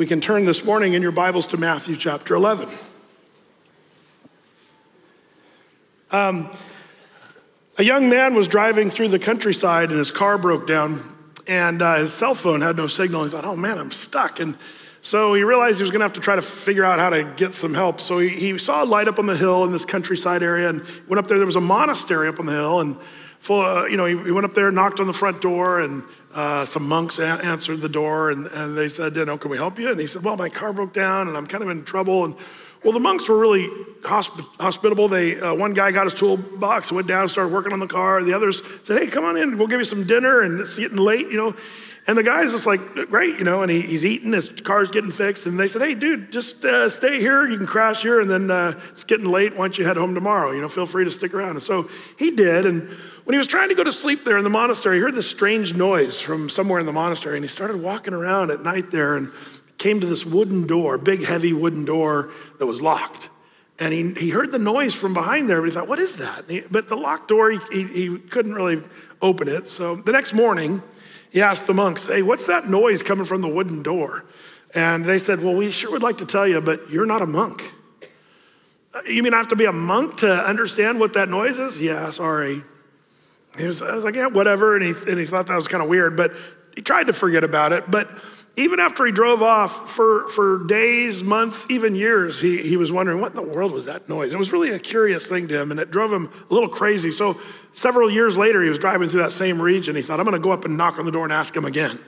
We can turn this morning in your Bibles to Matthew chapter 11. Um, a young man was driving through the countryside and his car broke down and uh, his cell phone had no signal. He thought, oh man, I'm stuck. And so he realized he was going to have to try to figure out how to get some help. So he, he, saw a light up on the hill in this countryside area and went up there. There was a monastery up on the hill. And full, uh, you know, he, he, went up there, knocked on the front door, and uh, some monks a- answered the door. And, and they said, you know, can we help you? And he said, well, my car broke down and I'm kind of in trouble. And well, the monks were really hosp- hospitable. They, uh, one guy got his toolbox, went down, started working on the car. The others said, "Hey, come on in. We'll give you some dinner." And it's getting late, you know. And the guy's just like, "Great," you know. And he, he's eating. His car's getting fixed. And they said, "Hey, dude, just uh, stay here. You can crash here, and then uh, it's getting late. Why don't you head home tomorrow? You know, feel free to stick around." And so he did. And when he was trying to go to sleep there in the monastery, he heard this strange noise from somewhere in the monastery, and he started walking around at night there and came to this wooden door, big, heavy wooden door that was locked. And he, he heard the noise from behind there, but he thought, what is that? He, but the locked door, he, he, he couldn't really open it. So the next morning, he asked the monks, hey, what's that noise coming from the wooden door? And they said, well, we sure would like to tell you, but you're not a monk. Uh, you mean I have to be a monk to understand what that noise is? Yeah, sorry. He was, I was like, yeah, whatever. And he, and he thought that was kind of weird, but he tried to forget about it. But even after he drove off for, for days, months, even years, he, he was wondering what in the world was that noise? It was really a curious thing to him, and it drove him a little crazy. So several years later, he was driving through that same region. He thought, I'm going to go up and knock on the door and ask him again.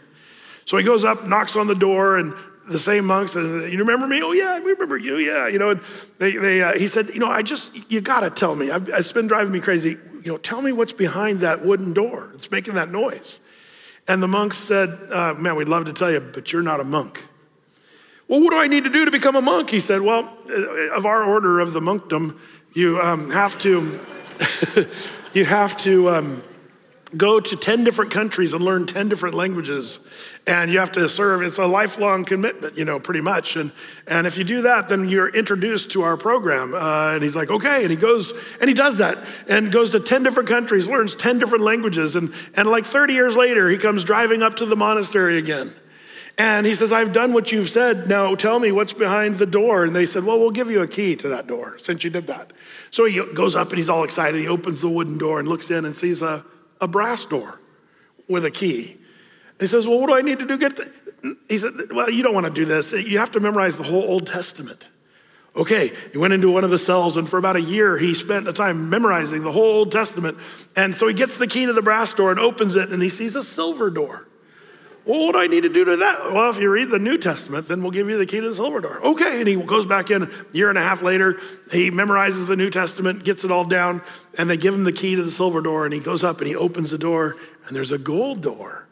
So he goes up, knocks on the door, and the same monks, and you remember me? Oh yeah, we remember you. Yeah, you know. And they, they, uh, he said, you know, I just, you got to tell me. I've, it's been driving me crazy. You know, tell me what's behind that wooden door. It's making that noise. And the monks said, uh, Man, we'd love to tell you, but you're not a monk. Well, what do I need to do to become a monk? He said, Well, uh, of our order of the monkdom, you um, have to, you have to um, go to 10 different countries and learn 10 different languages and you have to serve it's a lifelong commitment you know pretty much and and if you do that then you're introduced to our program uh, and he's like okay and he goes and he does that and goes to 10 different countries learns 10 different languages and and like 30 years later he comes driving up to the monastery again and he says, I've done what you've said. Now tell me what's behind the door. And they said, Well, we'll give you a key to that door since you did that. So he goes up and he's all excited. He opens the wooden door and looks in and sees a, a brass door with a key. He says, Well, what do I need to do? Get? He said, Well, you don't want to do this. You have to memorize the whole Old Testament. Okay, he went into one of the cells, and for about a year, he spent the time memorizing the whole Old Testament. And so he gets the key to the brass door and opens it, and he sees a silver door. Well, what do I need to do to that? Well, if you read the New Testament, then we'll give you the key to the silver door. Okay. And he goes back in a year and a half later. He memorizes the New Testament, gets it all down, and they give him the key to the silver door. And he goes up and he opens the door, and there's a gold door.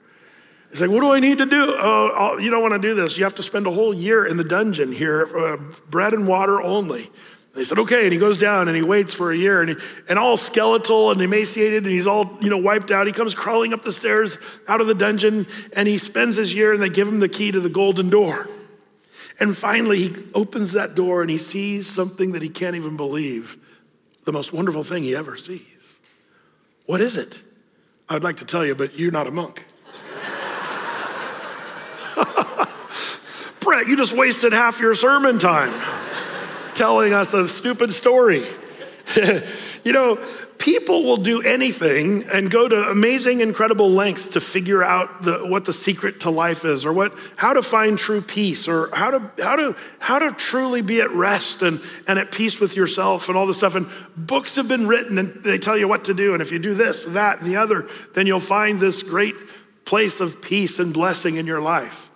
He's like, What do I need to do? Oh, you don't want to do this. You have to spend a whole year in the dungeon here, uh, bread and water only. They said, okay. And he goes down and he waits for a year and, he, and all skeletal and emaciated and he's all, you know, wiped out. He comes crawling up the stairs out of the dungeon and he spends his year and they give him the key to the golden door. And finally, he opens that door and he sees something that he can't even believe the most wonderful thing he ever sees. What is it? I'd like to tell you, but you're not a monk. Brett, you just wasted half your sermon time telling us a stupid story. you know, people will do anything and go to amazing, incredible lengths to figure out the, what the secret to life is, or what how to find true peace, or how to how to how to truly be at rest and, and at peace with yourself and all this stuff. And books have been written and they tell you what to do. And if you do this, that, and the other, then you'll find this great place of peace and blessing in your life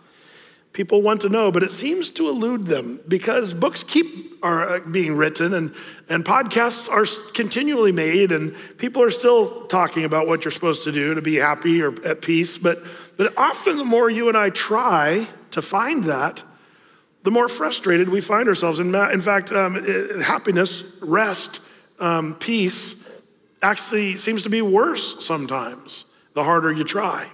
people want to know, but it seems to elude them because books keep are uh, being written and, and podcasts are continually made and people are still talking about what you're supposed to do to be happy or at peace. But, but often the more you and I try to find that, the more frustrated we find ourselves. In, in fact, um, happiness, rest, um, peace actually seems to be worse sometimes the harder you try.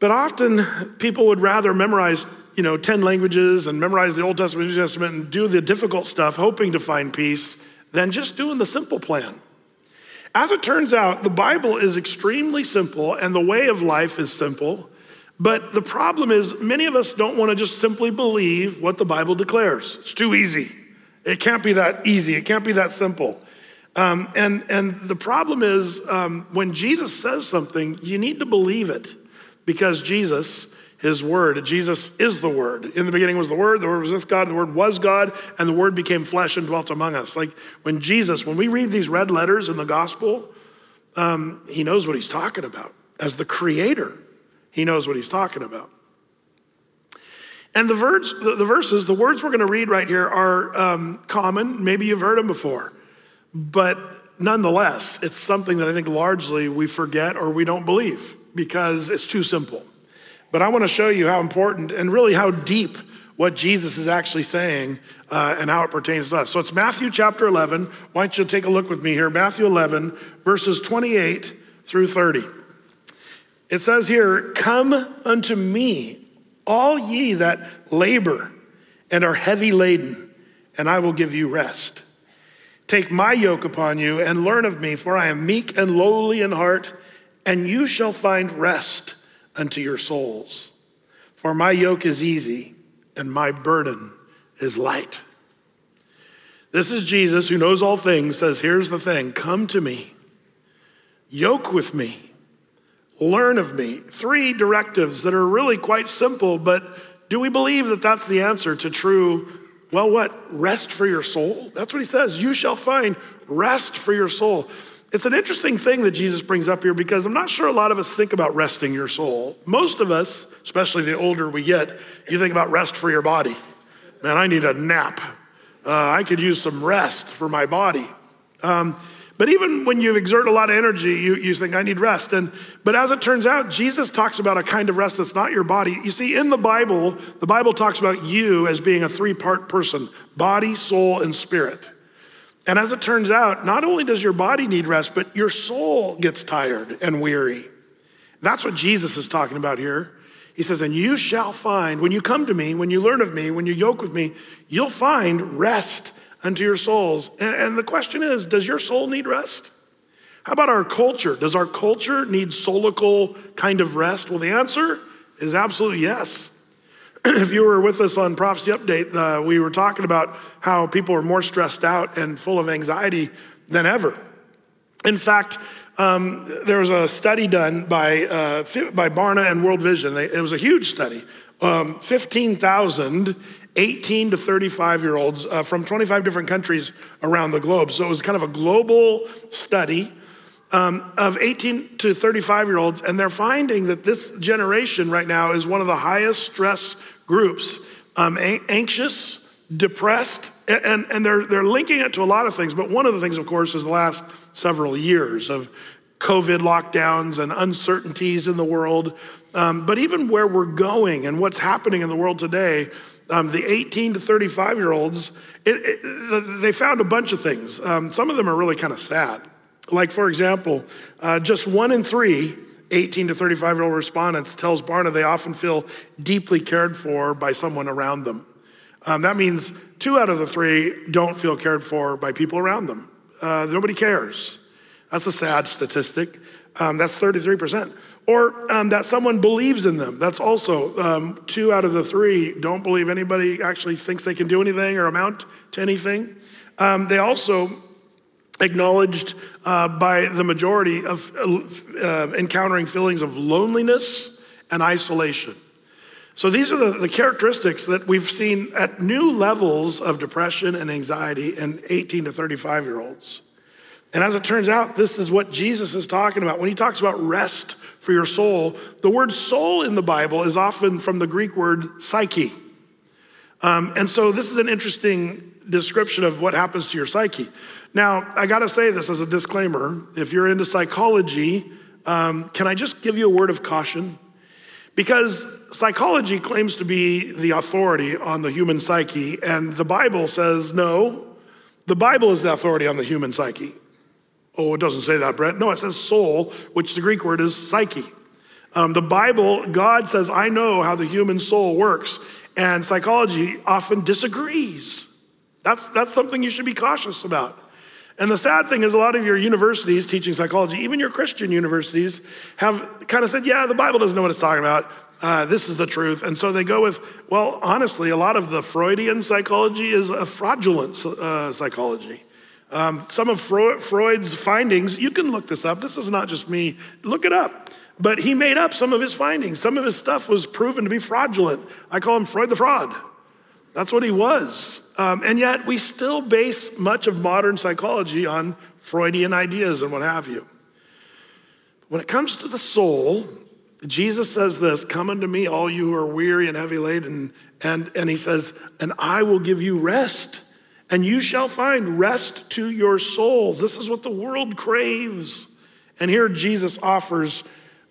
But often people would rather memorize, you know, 10 languages and memorize the Old Testament, New Testament, and do the difficult stuff, hoping to find peace, than just doing the simple plan. As it turns out, the Bible is extremely simple and the way of life is simple, But the problem is, many of us don't want to just simply believe what the Bible declares. It's too easy. It can't be that easy. It can't be that simple. Um, and, and the problem is, um, when Jesus says something, you need to believe it because Jesus, his word, Jesus is the word. In the beginning was the word, the word was with God, the word was God, and the word became flesh and dwelt among us. Like when Jesus, when we read these red letters in the gospel, um, he knows what he's talking about. As the creator, he knows what he's talking about. And the, words, the, verses, the words we're going to read right here are um, common. Maybe you've heard them before. But nonetheless, it's something that I think largely we forget or we don't believe because it's too simple. But I want to show you how important and really how deep what Jesus is actually saying uh, and how it pertains to us. So it's Matthew chapter 11. Why don't you take a look with me here? Matthew 11, verses 28 through 30. It says here, Come unto me, all ye that labor and are heavy laden, and I will give you rest. Take my yoke upon you and learn of me, for I am meek and lowly in heart, and you shall find rest unto your souls. For my yoke is easy and my burden is light. This is Jesus who knows all things, says, Here's the thing come to me, yoke with me, learn of me. Three directives that are really quite simple, but do we believe that that's the answer to true well, what? Rest for your soul? That's what he says. You shall find rest for your soul. It's an interesting thing that Jesus brings up here because I'm not sure a lot of us think about resting your soul. Most of us, especially the older we get, you think about rest for your body. Man, I need a nap. Uh, I could use some rest for my body. Um, but even when you exert a lot of energy, you, you think, I need rest. And, but as it turns out, Jesus talks about a kind of rest that's not your body. You see, in the Bible, the Bible talks about you as being a three part person body, soul, and spirit. And as it turns out, not only does your body need rest, but your soul gets tired and weary. That's what Jesus is talking about here. He says, And you shall find, when you come to me, when you learn of me, when you yoke with me, you'll find rest unto your souls. And, the question is does your soul need rest? How about our culture? Does our culture need soulical kind of rest? Well, the answer is absolutely yes. if you were with us on Prophecy Update, uh, we were talking about how people are more stressed out and full of anxiety than ever. In fact, um, there was a study done by, uh, by Barna and World Vision. They, it was a huge study. Um, 15,000 18 to 35 year olds uh, from 25 different countries around the globe. So it was kind of a global study um, of 18 to 35 year olds, and they're finding that this generation right now is one of the highest stress groups um, anxious, depressed, and, and they're, they're linking it to a lot of things. But one of the things, of course, is the last several years of COVID lockdowns and uncertainties in the world. Um, but even where we're going and what's happening in the world today, um, the 18 to 35 year olds, it, it, they found a bunch of things. Um, some of them are really kind of sad. Like, for example, uh, just one in three 18 to 35 year old respondents tells Barna they often feel deeply cared for by someone around them. Um, that means two out of the three don't feel cared for by people around them. Uh, nobody cares. That's a sad statistic. Um, that's 33%. Or um, that someone believes in them. That's also um, two out of the three don't believe anybody actually thinks they can do anything or amount to anything. Um, they also acknowledged uh, by the majority of uh, encountering feelings of loneliness and isolation. So these are the, the, characteristics that we've seen at new levels of depression and anxiety in 18 to 35 year olds. And as it turns out, this is what Jesus is talking about. When he talks about rest for your soul, the word soul in the Bible is often from the Greek word psyche. Um, and so this is an interesting description of what happens to your psyche. Now, I gotta say this as a disclaimer. If you're into psychology, um, can I just give you a word of caution? Because psychology claims to be the authority on the human psyche, and the Bible says no, the Bible is the authority on the human psyche. Oh, it doesn't say that, Brett. No, it says soul, which the Greek word is psyche. Um, the Bible, God says, I know how the human soul works, and psychology often disagrees. That's, that's something you should be cautious about. And the sad thing is, a lot of your universities teaching psychology, even your Christian universities, have kind of said, yeah, the Bible doesn't know what it's talking about. Uh, this is the truth. And so they go with, well, honestly, a lot of the Freudian psychology is a fraudulent uh, psychology. Um, some of Freud's findings, you can look this up. This is not just me. Look it up. But he made up some of his findings. Some of his stuff was proven to be fraudulent. I call him Freud the fraud. That's what he was. Um, and yet, we still base much of modern psychology on Freudian ideas and what have you. When it comes to the soul, Jesus says this Come unto me, all you who are weary and heavy laden. And, and he says, And I will give you rest, and you shall find rest to your souls. This is what the world craves. And here Jesus offers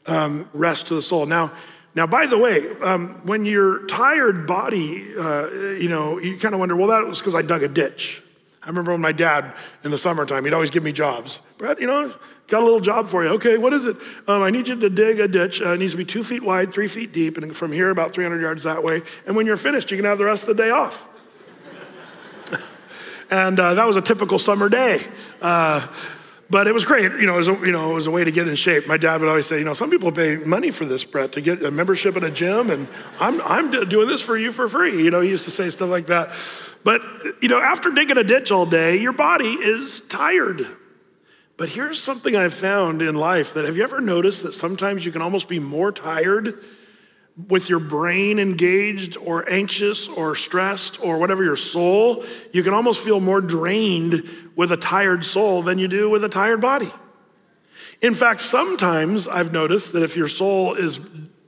um, rest to the soul. Now, now, by the way, um, when your tired body, uh, you know, you kind of wonder, well, that was because I dug a ditch. I remember when my dad in the summertime, he'd always give me jobs. Brett, you know, got a little job for you. Okay, what is it? Um, I need you to dig a ditch. Uh, it needs to be two feet wide, three feet deep, and from here about 300 yards that way. And when you're finished, you can have the rest of the day off. and uh, that was a typical summer day. But it was great. You know, it was, a, you know, it was a way to get in shape. My dad would always say, you know, some people pay money for this, Brett, to get a membership in a gym, and I'm, I'm doing this for you for free. You know, he used to say stuff like that. But, you know, after digging a ditch all day, your body is tired. But here's something I've found in life that have you ever noticed that sometimes you can almost be more tired with your brain engaged or anxious or stressed or whatever your soul, you can almost feel more drained with a tired soul than you do with a tired body. In fact, sometimes I've noticed that if your soul is,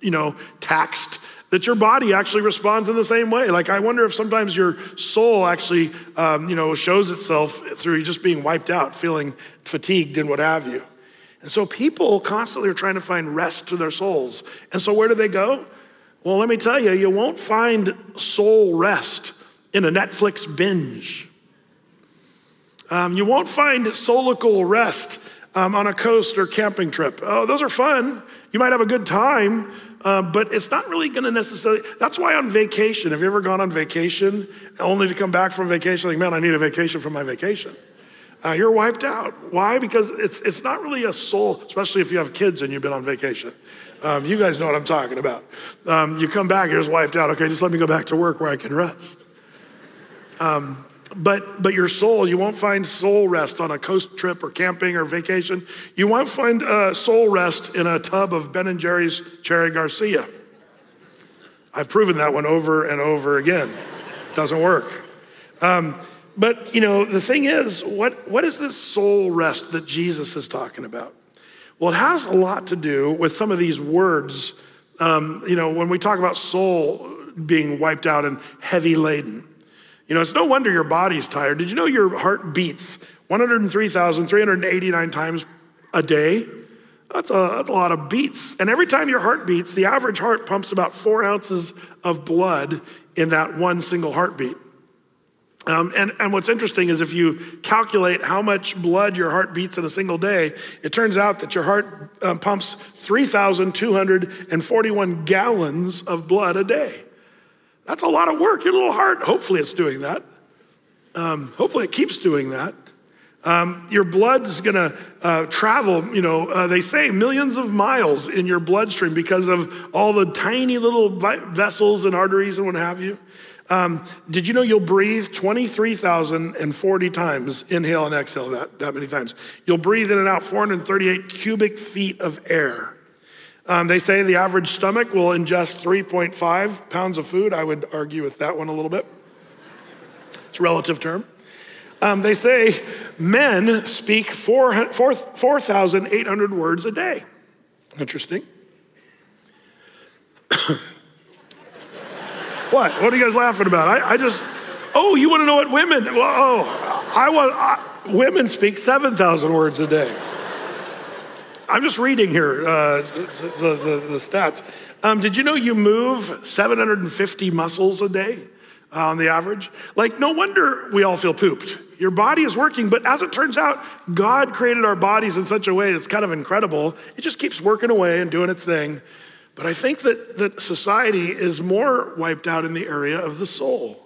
you know, taxed, that your body actually responds in the same way. Like I wonder if sometimes your soul actually, um, you know, shows itself through just being wiped out, feeling fatigued and what have you. And so people constantly are trying to find rest to their souls. And so where do they go? Well, let me tell you, you won't find soul rest in a Netflix binge. Um, you won't find soulical rest um, on a coast or camping trip. Oh, those are fun. You might have a good time, uh, but it's not really going to necessarily. That's why on vacation, have you ever gone on vacation only to come back from vacation like, man, I need a vacation from my vacation? Uh, you're wiped out. Why? Because it's, it's not really a soul, especially if you have kids and you've been on vacation. Um, you guys know what I'm talking about. Um, you come back, you're just wiped out. Okay, just let me go back to work where I can rest. Um, but, but your soul, you won't find soul rest on a coast trip or camping or vacation. You won't find uh, soul rest in a tub of Ben and Jerry's Cherry Garcia. I've proven that one over and over again. Doesn't work. Um, but you know, the thing is, what, what is this soul rest that Jesus is talking about? Well, it has a lot to do with some of these words. Um, you know, when we talk about soul being wiped out and heavy laden, you know, it's no wonder your body's tired. Did you know your heart beats 103,389 times a day? That's a, that's a lot of beats. And every time your heart beats, the average heart pumps about four ounces of blood in that one single heartbeat. Um, and, and what's interesting is if you calculate how much blood your heart beats in a single day, it turns out that your heart um, pumps 3,241 gallons of blood a day. That's a lot of work. Your little heart, hopefully, it's doing that. Um, hopefully, it keeps doing that. Um, your blood's gonna uh, travel, you know, uh, they say millions of miles in your bloodstream because of all the tiny little vessels and arteries and what have you. Um, did you know you'll breathe 23,040 times, inhale and exhale that, that many times? You'll breathe in and out 438 cubic feet of air. Um, they say the average stomach will ingest 3.5 pounds of food. I would argue with that one a little bit. It's a relative term. Um, they say men speak 4,800 4, words a day. Interesting. What? What are you guys laughing about? I, I just, oh, you want to know what women, well, oh, I want, I, women speak 7,000 words a day. I'm just reading here uh, the, the, the, stats. Um, did you know you move 750 muscles a day uh, on the average? Like, no wonder we all feel pooped. Your body is working, but as it turns out, God created our bodies in such a way that's kind of incredible. It just keeps working away and doing its thing. But I think that, that society is more wiped out in the area of the soul.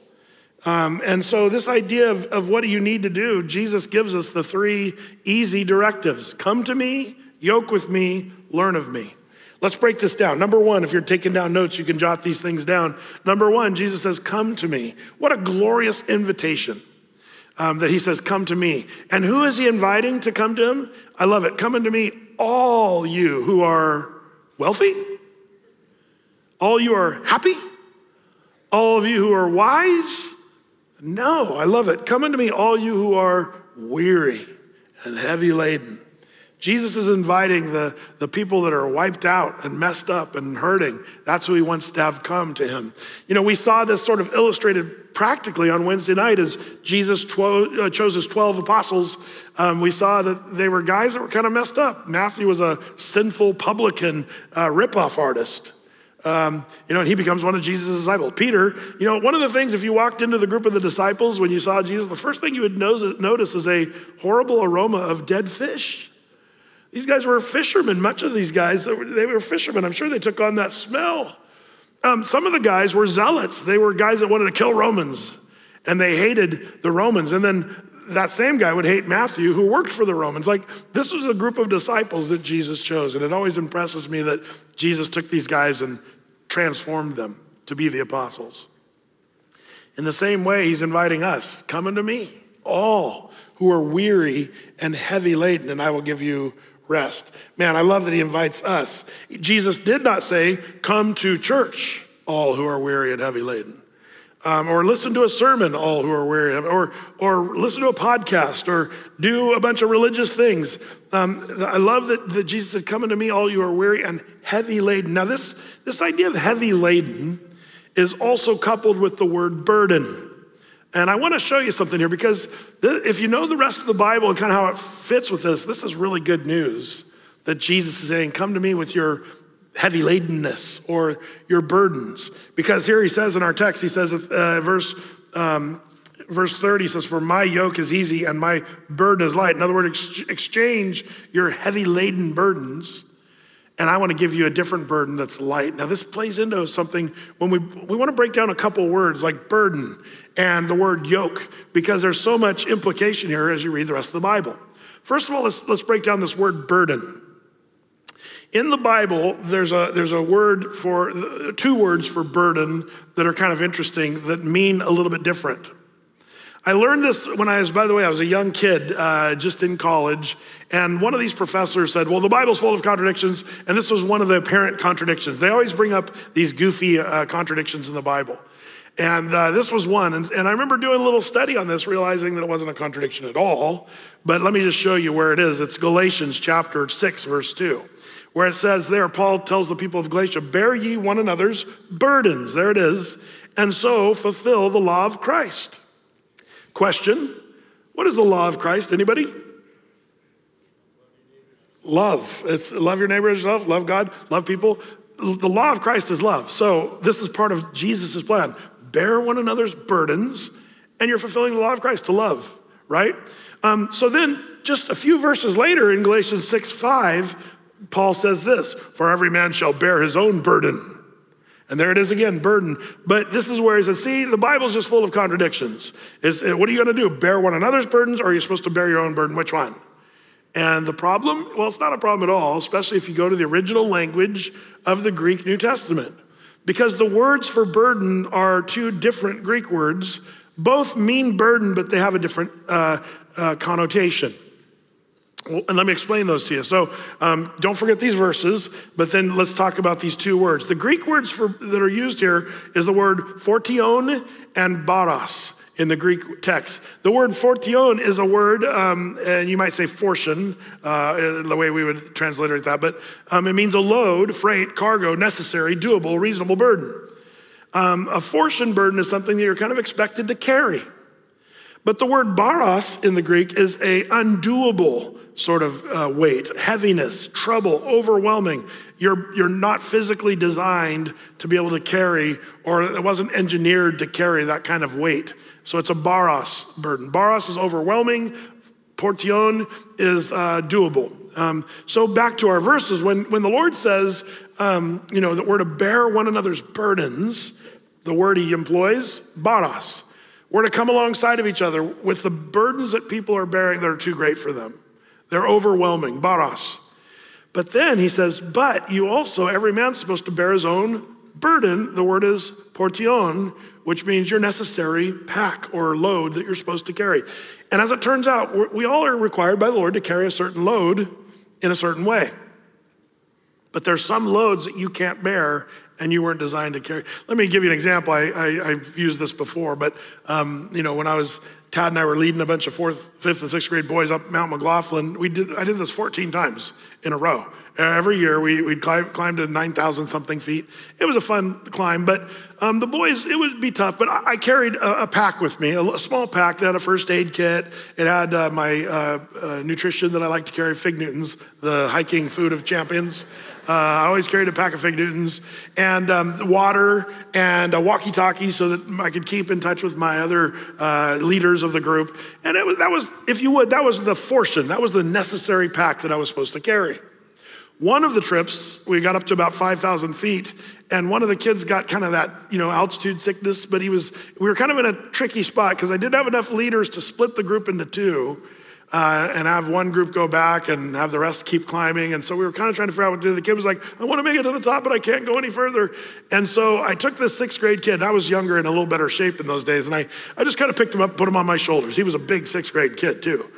Um, and so, this idea of, of what do you need to do, Jesus gives us the three easy directives come to me, yoke with me, learn of me. Let's break this down. Number one, if you're taking down notes, you can jot these things down. Number one, Jesus says, Come to me. What a glorious invitation um, that he says, Come to me. And who is he inviting to come to him? I love it. Come unto me, all you who are wealthy, all you are happy, all of you who are wise. No, I love it. Come unto me, all you who are weary and heavy laden. Jesus is inviting the, the people that are wiped out and messed up and hurting. That's who he wants to have come to him. You know, we saw this sort of illustrated practically on Wednesday night as Jesus uh, chose his 12 apostles. Um, we saw that they were guys that were kind of messed up. Matthew was a sinful publican uh, ripoff artist. Um, you know, and he becomes one of Jesus' disciples. Peter, you know, one of the things, if you walked into the group of the disciples when you saw Jesus, the first thing you would notice is a horrible aroma of dead fish. These guys were fishermen. Much of these guys, they were fishermen. I'm sure they took on that smell. Um, some of the guys were zealots. They were guys that wanted to kill Romans, and they hated the Romans. And then that same guy would hate Matthew, who worked for the Romans. Like, this was a group of disciples that Jesus chose. And it always impresses me that Jesus took these guys and transformed them to be the apostles. In the same way, he's inviting us come unto me, all who are weary and heavy laden, and I will give you rest. Man, I love that he invites us. Jesus did not say, Come to church, all who are weary and heavy laden. Um, or listen to a sermon, all who are weary, or, or listen to a podcast, or do a bunch of religious things. Um, I love that, that Jesus said, Come unto me, all you are weary and heavy laden. Now, this, this idea of heavy laden is also coupled with the word burden. And I want to show you something here because if you know the rest of the Bible and kind of how it fits with this, this is really good news that Jesus is saying, Come to me with your heavy ladenness or your burdens. Because here he says in our text, he says, uh, verse, um, verse 30 says, For my yoke is easy and my burden is light. In other words, ex- exchange your heavy laden burdens and I want to give you a different burden that's light. Now, this plays into something when we, we want to break down a couple words like burden and the word yoke, because there's so much implication here as you read the rest of the Bible. First of all, let's, let's break down this word burden. In the Bible, there's a, there's a word for, two words for burden that are kind of interesting that mean a little bit different. I learned this when I was, by the way, I was a young kid uh, just in college, and one of these professors said, Well, the Bible's full of contradictions, and this was one of the apparent contradictions. They always bring up these goofy uh, contradictions in the Bible. And uh, this was one. And, and I remember doing a little study on this, realizing that it wasn't a contradiction at all. But let me just show you where it is. It's Galatians chapter 6, verse 2, where it says there, Paul tells the people of Galatia, Bear ye one another's burdens. There it is. And so fulfill the law of Christ. Question What is the law of Christ? Anybody? Love. It's love your neighbor as yourself, love God, love people. The law of Christ is love. So this is part of Jesus' plan. Bear one another's burdens, and you're fulfilling the law of Christ to love, right? Um, so then, just a few verses later in Galatians 6 5, Paul says this For every man shall bear his own burden. And there it is again, burden. But this is where he says, see, the Bible's just full of contradictions. Is, uh, what are you going to do? Bear one another's burdens, or are you supposed to bear your own burden? Which one? And the problem, well, it's not a problem at all, especially if you go to the original language of the Greek New Testament. Because the words for burden are two different Greek words. Both mean burden, but they have a different uh, uh, connotation. And let me explain those to you. So um, don't forget these verses, but then let's talk about these two words. The Greek words for, that are used here is the word phortion and baros in the Greek text. The word phortion is a word, um, and you might say fortune, uh, the way we would transliterate that, but um, it means a load, freight, cargo, necessary, doable, reasonable burden. Um, a fortune burden is something that you're kind of expected to carry. But the word baros in the Greek is a undoable sort of uh, weight, heaviness, trouble, overwhelming. You're, you're not physically designed to be able to carry, or it wasn't engineered to carry that kind of weight. So it's a baros burden. Baros is overwhelming, Phortion is uh, doable. Um, so back to our verses, when, when the Lord says, um, you know, that we're to bear one another's burdens, the word he employs, baros. We're to come alongside of each other with the burdens that people are bearing that are too great for them. They're overwhelming, baros. But then he says, but you also, every man's supposed to bear his own burden. The word is phortion, which means your necessary pack or load that you're supposed to carry. And as it turns out, we all are required by the Lord to carry a certain load in a certain way. But there's some loads that you can't bear and you weren't designed to carry. Let me give you an example. I, have used this before, but um, you know, when I was Tad and I were leading a bunch of fourth, fifth, and sixth grade boys up Mount McLoughlin. We did. I did this 14 times in a row. Every year we, would climb, climb to 9,000 something feet. It was a fun climb, but um, the boys, it would be tough. But I, I carried a, a, pack with me, a, a, small pack that had a first aid kit. It had uh, my uh, uh, nutrition that I like to carry, Fig Newtons, the hiking food of champions. Uh, I always carried a pack of Fig Newtons and um, water and a walkie-talkie so that I could keep in touch with my other uh, leaders of the group. And it was, that was, if you would, that was the fortune. That was the necessary pack that I was supposed to carry. One of the trips, we got up to about 5,000 feet, and one of the kids got kind of that, you know, altitude sickness, but he was, we were kind of in a tricky spot because I didn't have enough leaders to split the group into two uh, and have one group go back and have the rest keep climbing. And so we were kind of trying to figure out what to do. The kid was like, I want to make it to the top, but I can't go any further. And so I took this sixth grade kid, I was younger and a little better shape in those days, and I, I just kind of picked him up, put him on my shoulders. He was a big sixth grade kid, too.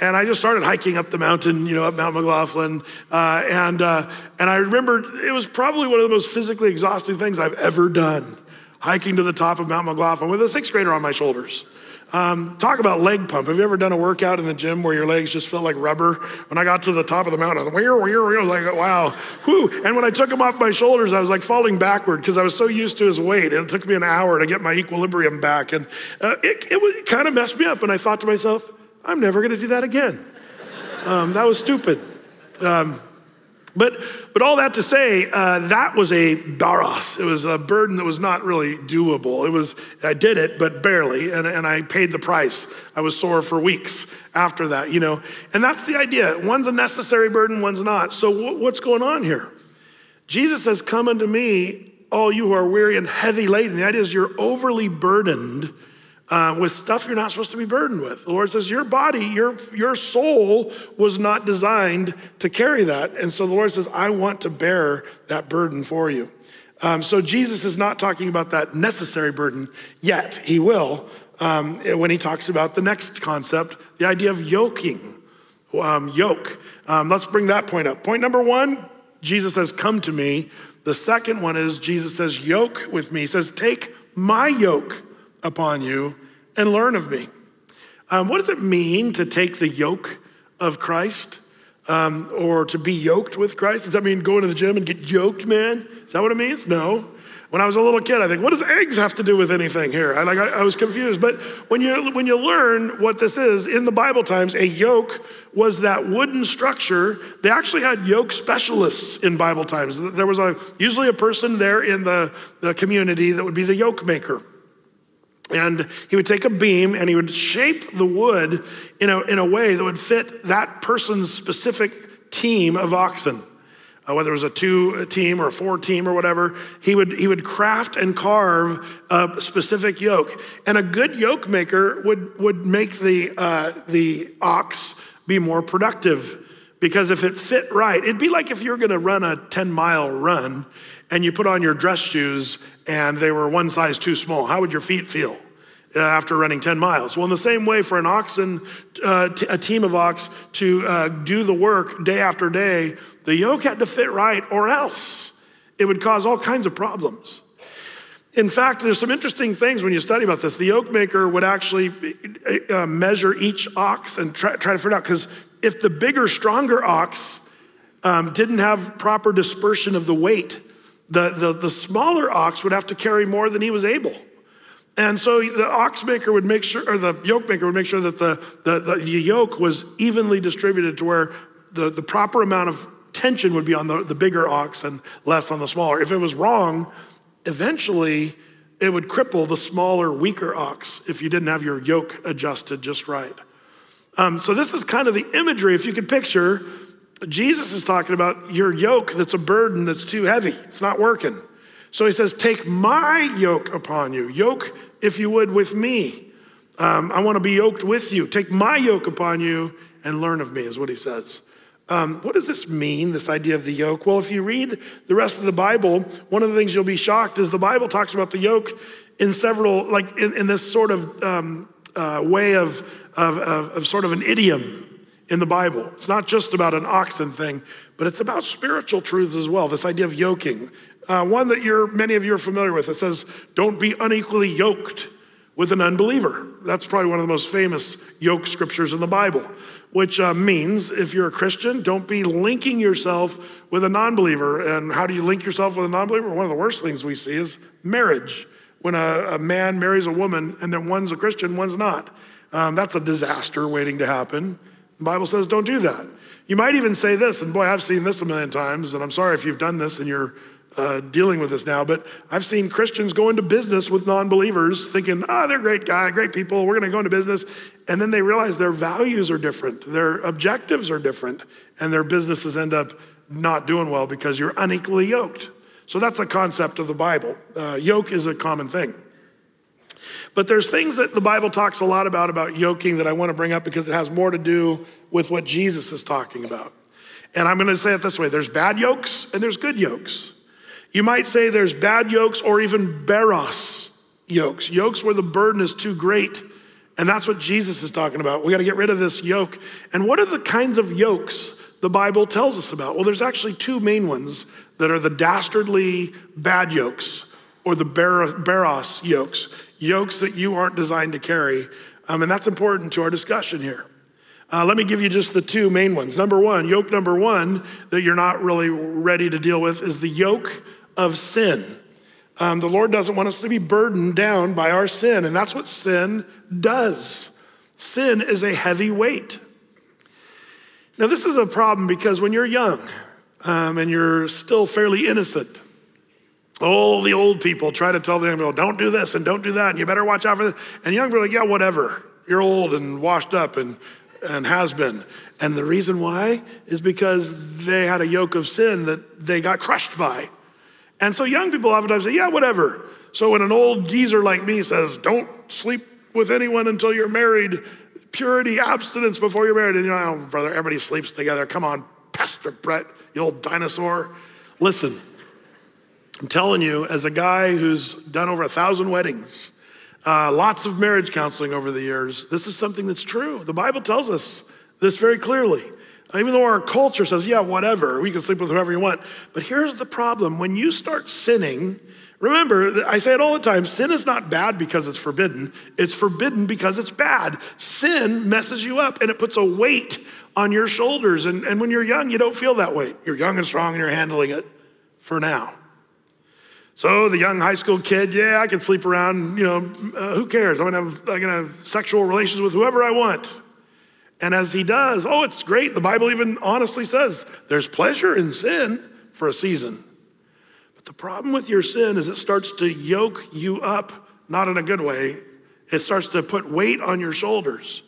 And I just started hiking up the mountain, you know, up Mount McLoughlin. Uh, and, uh, and I remember it was probably one of the most physically exhausting things I've ever done, hiking to the top of Mount McLoughlin with a sixth grader on my shoulders. Um, talk about leg pump. Have you ever done a workout in the gym where your legs just felt like rubber? When I got to the top of the mountain, I was like. I was like, wow, whew. And when I took him off my shoulders, I was like falling backward because I was so used to his weight. It took me an hour to get my equilibrium back. And uh, it, it, it kind of messed me up. And I thought to myself, I'm never going to do that again. Um, that was stupid. Um, but, but all that to say, uh, that was a baros. It was a burden that was not really doable. It was, I did it, but barely, and, and I paid the price. I was sore for weeks after that, you know. And that's the idea. One's a necessary burden, one's not. So w- what's going on here? Jesus says, Come unto me, all you who are weary and heavy laden. The idea is you're overly burdened uh, with stuff you're not supposed to be burdened with. The Lord says, Your body, your, your soul was not designed to carry that. And so the Lord says, I want to bear that burden for you. Um, so Jesus is not talking about that necessary burden yet. He will um, when he talks about the next concept, the idea of yoking. Um, yoke. Um, let's bring that point up. Point number one Jesus says, Come to me. The second one is Jesus says, Yoke with me. He says, Take my yoke upon you and learn of me. Um, what does it mean to take the yoke of Christ um, or to be yoked with Christ? Does that mean going to the gym and get yoked, man? Is that what it means? No. When I was a little kid, I think, what does eggs have to do with anything here? I, like, I, I was confused. But when you, when you learn what this is, in the Bible times, a yoke was that wooden structure. They actually had yoke specialists in Bible times. There was a, usually a person there in the, the community that would be the yoke maker. And he would take a beam and he would shape the wood in a, in a way that would fit that person's specific team of oxen. Uh, whether it was a two team or a four team or whatever, he would, he would craft and carve a specific yoke. And a good yoke maker would, would make the, uh, the ox be more productive because if it fit right, it'd be like if you're gonna run a 10 mile run and you put on your dress shoes and they were one size too small, how would your feet feel? Uh, after running 10 miles. Well, in the same way, for an oxen, uh, t- a team of ox to uh, do the work day after day, the yoke had to fit right, or else it would cause all kinds of problems. In fact, there's some interesting things when you study about this. The yoke maker would actually uh, measure each ox and try, try to figure out, because if the bigger, stronger ox um, didn't have proper dispersion of the weight, the, the, the smaller ox would have to carry more than he was able. And so the ox maker would make sure, or the yoke maker would make sure that the, the, the, the yoke was evenly distributed to where the, the proper amount of tension would be on the, the bigger ox and less on the smaller. If it was wrong, eventually it would cripple the smaller, weaker ox if you didn't have your yoke adjusted just right. Um, so, this is kind of the imagery, if you could picture Jesus is talking about your yoke that's a burden that's too heavy. It's not working. So he says, Take my yoke upon you. Yoke, if you would, with me. Um, I want to be yoked with you. Take my yoke upon you and learn of me, is what he says. Um, what does this mean, this idea of the yoke? Well, if you read the rest of the Bible, one of the things you'll be shocked is the Bible talks about the yoke in several, like in, in this sort of um, uh, way of, of, of, of sort of an idiom in the Bible. It's not just about an oxen thing, but it's about spiritual truths as well, this idea of yoking. Uh, one that you're, many of you are familiar with. It says, don't be unequally yoked with an unbeliever. That's probably one of the most famous yoke scriptures in the Bible, which uh, means if you're a Christian, don't be linking yourself with a non believer. And how do you link yourself with a non believer? One of the worst things we see is marriage. When a, a man marries a woman and then one's a Christian, one's not. Um, that's a disaster waiting to happen. The Bible says don't do that. You might even say this, and boy, I've seen this a million times, and I'm sorry if you've done this and you're uh, dealing with this now, but I've seen Christians go into business with non believers thinking, oh, they're great guy, great people, we're gonna go into business. And then they realize their values are different, their objectives are different, and their businesses end up not doing well because you're unequally yoked. So that's a concept of the Bible. Uh, yoke is a common thing. But there's things that the Bible talks a lot about, about yoking, that I want to bring up because it has more to do with what Jesus is talking about. And I'm going to say it this way there's bad yokes and there's good yokes. You might say there's bad yokes or even baros yokes, yokes where the burden is too great. And that's what Jesus is talking about. We got to get rid of this yoke. And what are the kinds of yokes the Bible tells us about? Well, there's actually two main ones that are the dastardly bad yokes or the baros yokes, yokes that you aren't designed to carry. Um, and that's important to our discussion here. Uh, let me give you just the two main ones. Number one, yoke number one that you're not really ready to deal with is the yoke of sin. Um, the Lord doesn't want us to be burdened down by our sin, and that's what sin does. Sin is a heavy weight. Now, this is a problem because when you're young um, and you're still fairly innocent, all the old people try to tell the young people, don't do this and don't do that, and you better watch out for this. And young people are like, yeah, whatever. You're old and washed up and, and has been. And the reason why is because they had a yoke of sin that they got crushed by. And so young people oftentimes say, yeah, whatever. So when an old geezer like me says, don't sleep with anyone until you're married, purity, abstinence before you're married, and you know, oh, brother, everybody sleeps together. Come on, Pastor Brett, you old dinosaur. Listen, I'm telling you, as a guy who's done over a thousand weddings, uh, lots of marriage counseling over the years, this is something that's true. The Bible tells us this very clearly. Even though our culture says, yeah, whatever, we can sleep with whoever you want. But here's the problem when you start sinning, remember, I say it all the time sin is not bad because it's forbidden, it's forbidden because it's bad. Sin messes you up and it puts a weight on your shoulders. And, and when you're young, you don't feel that weight. You're young and strong and you're handling it for now. So the young high school kid, yeah, I can sleep around, you know, uh, who cares? I'm gonna, have, I'm gonna have sexual relations with whoever I want. And as he does, oh, it's great. The Bible even honestly says there's pleasure in sin for a season. But the problem with your sin is it starts to yoke you up, not in a good way. It starts to put weight on your shoulders.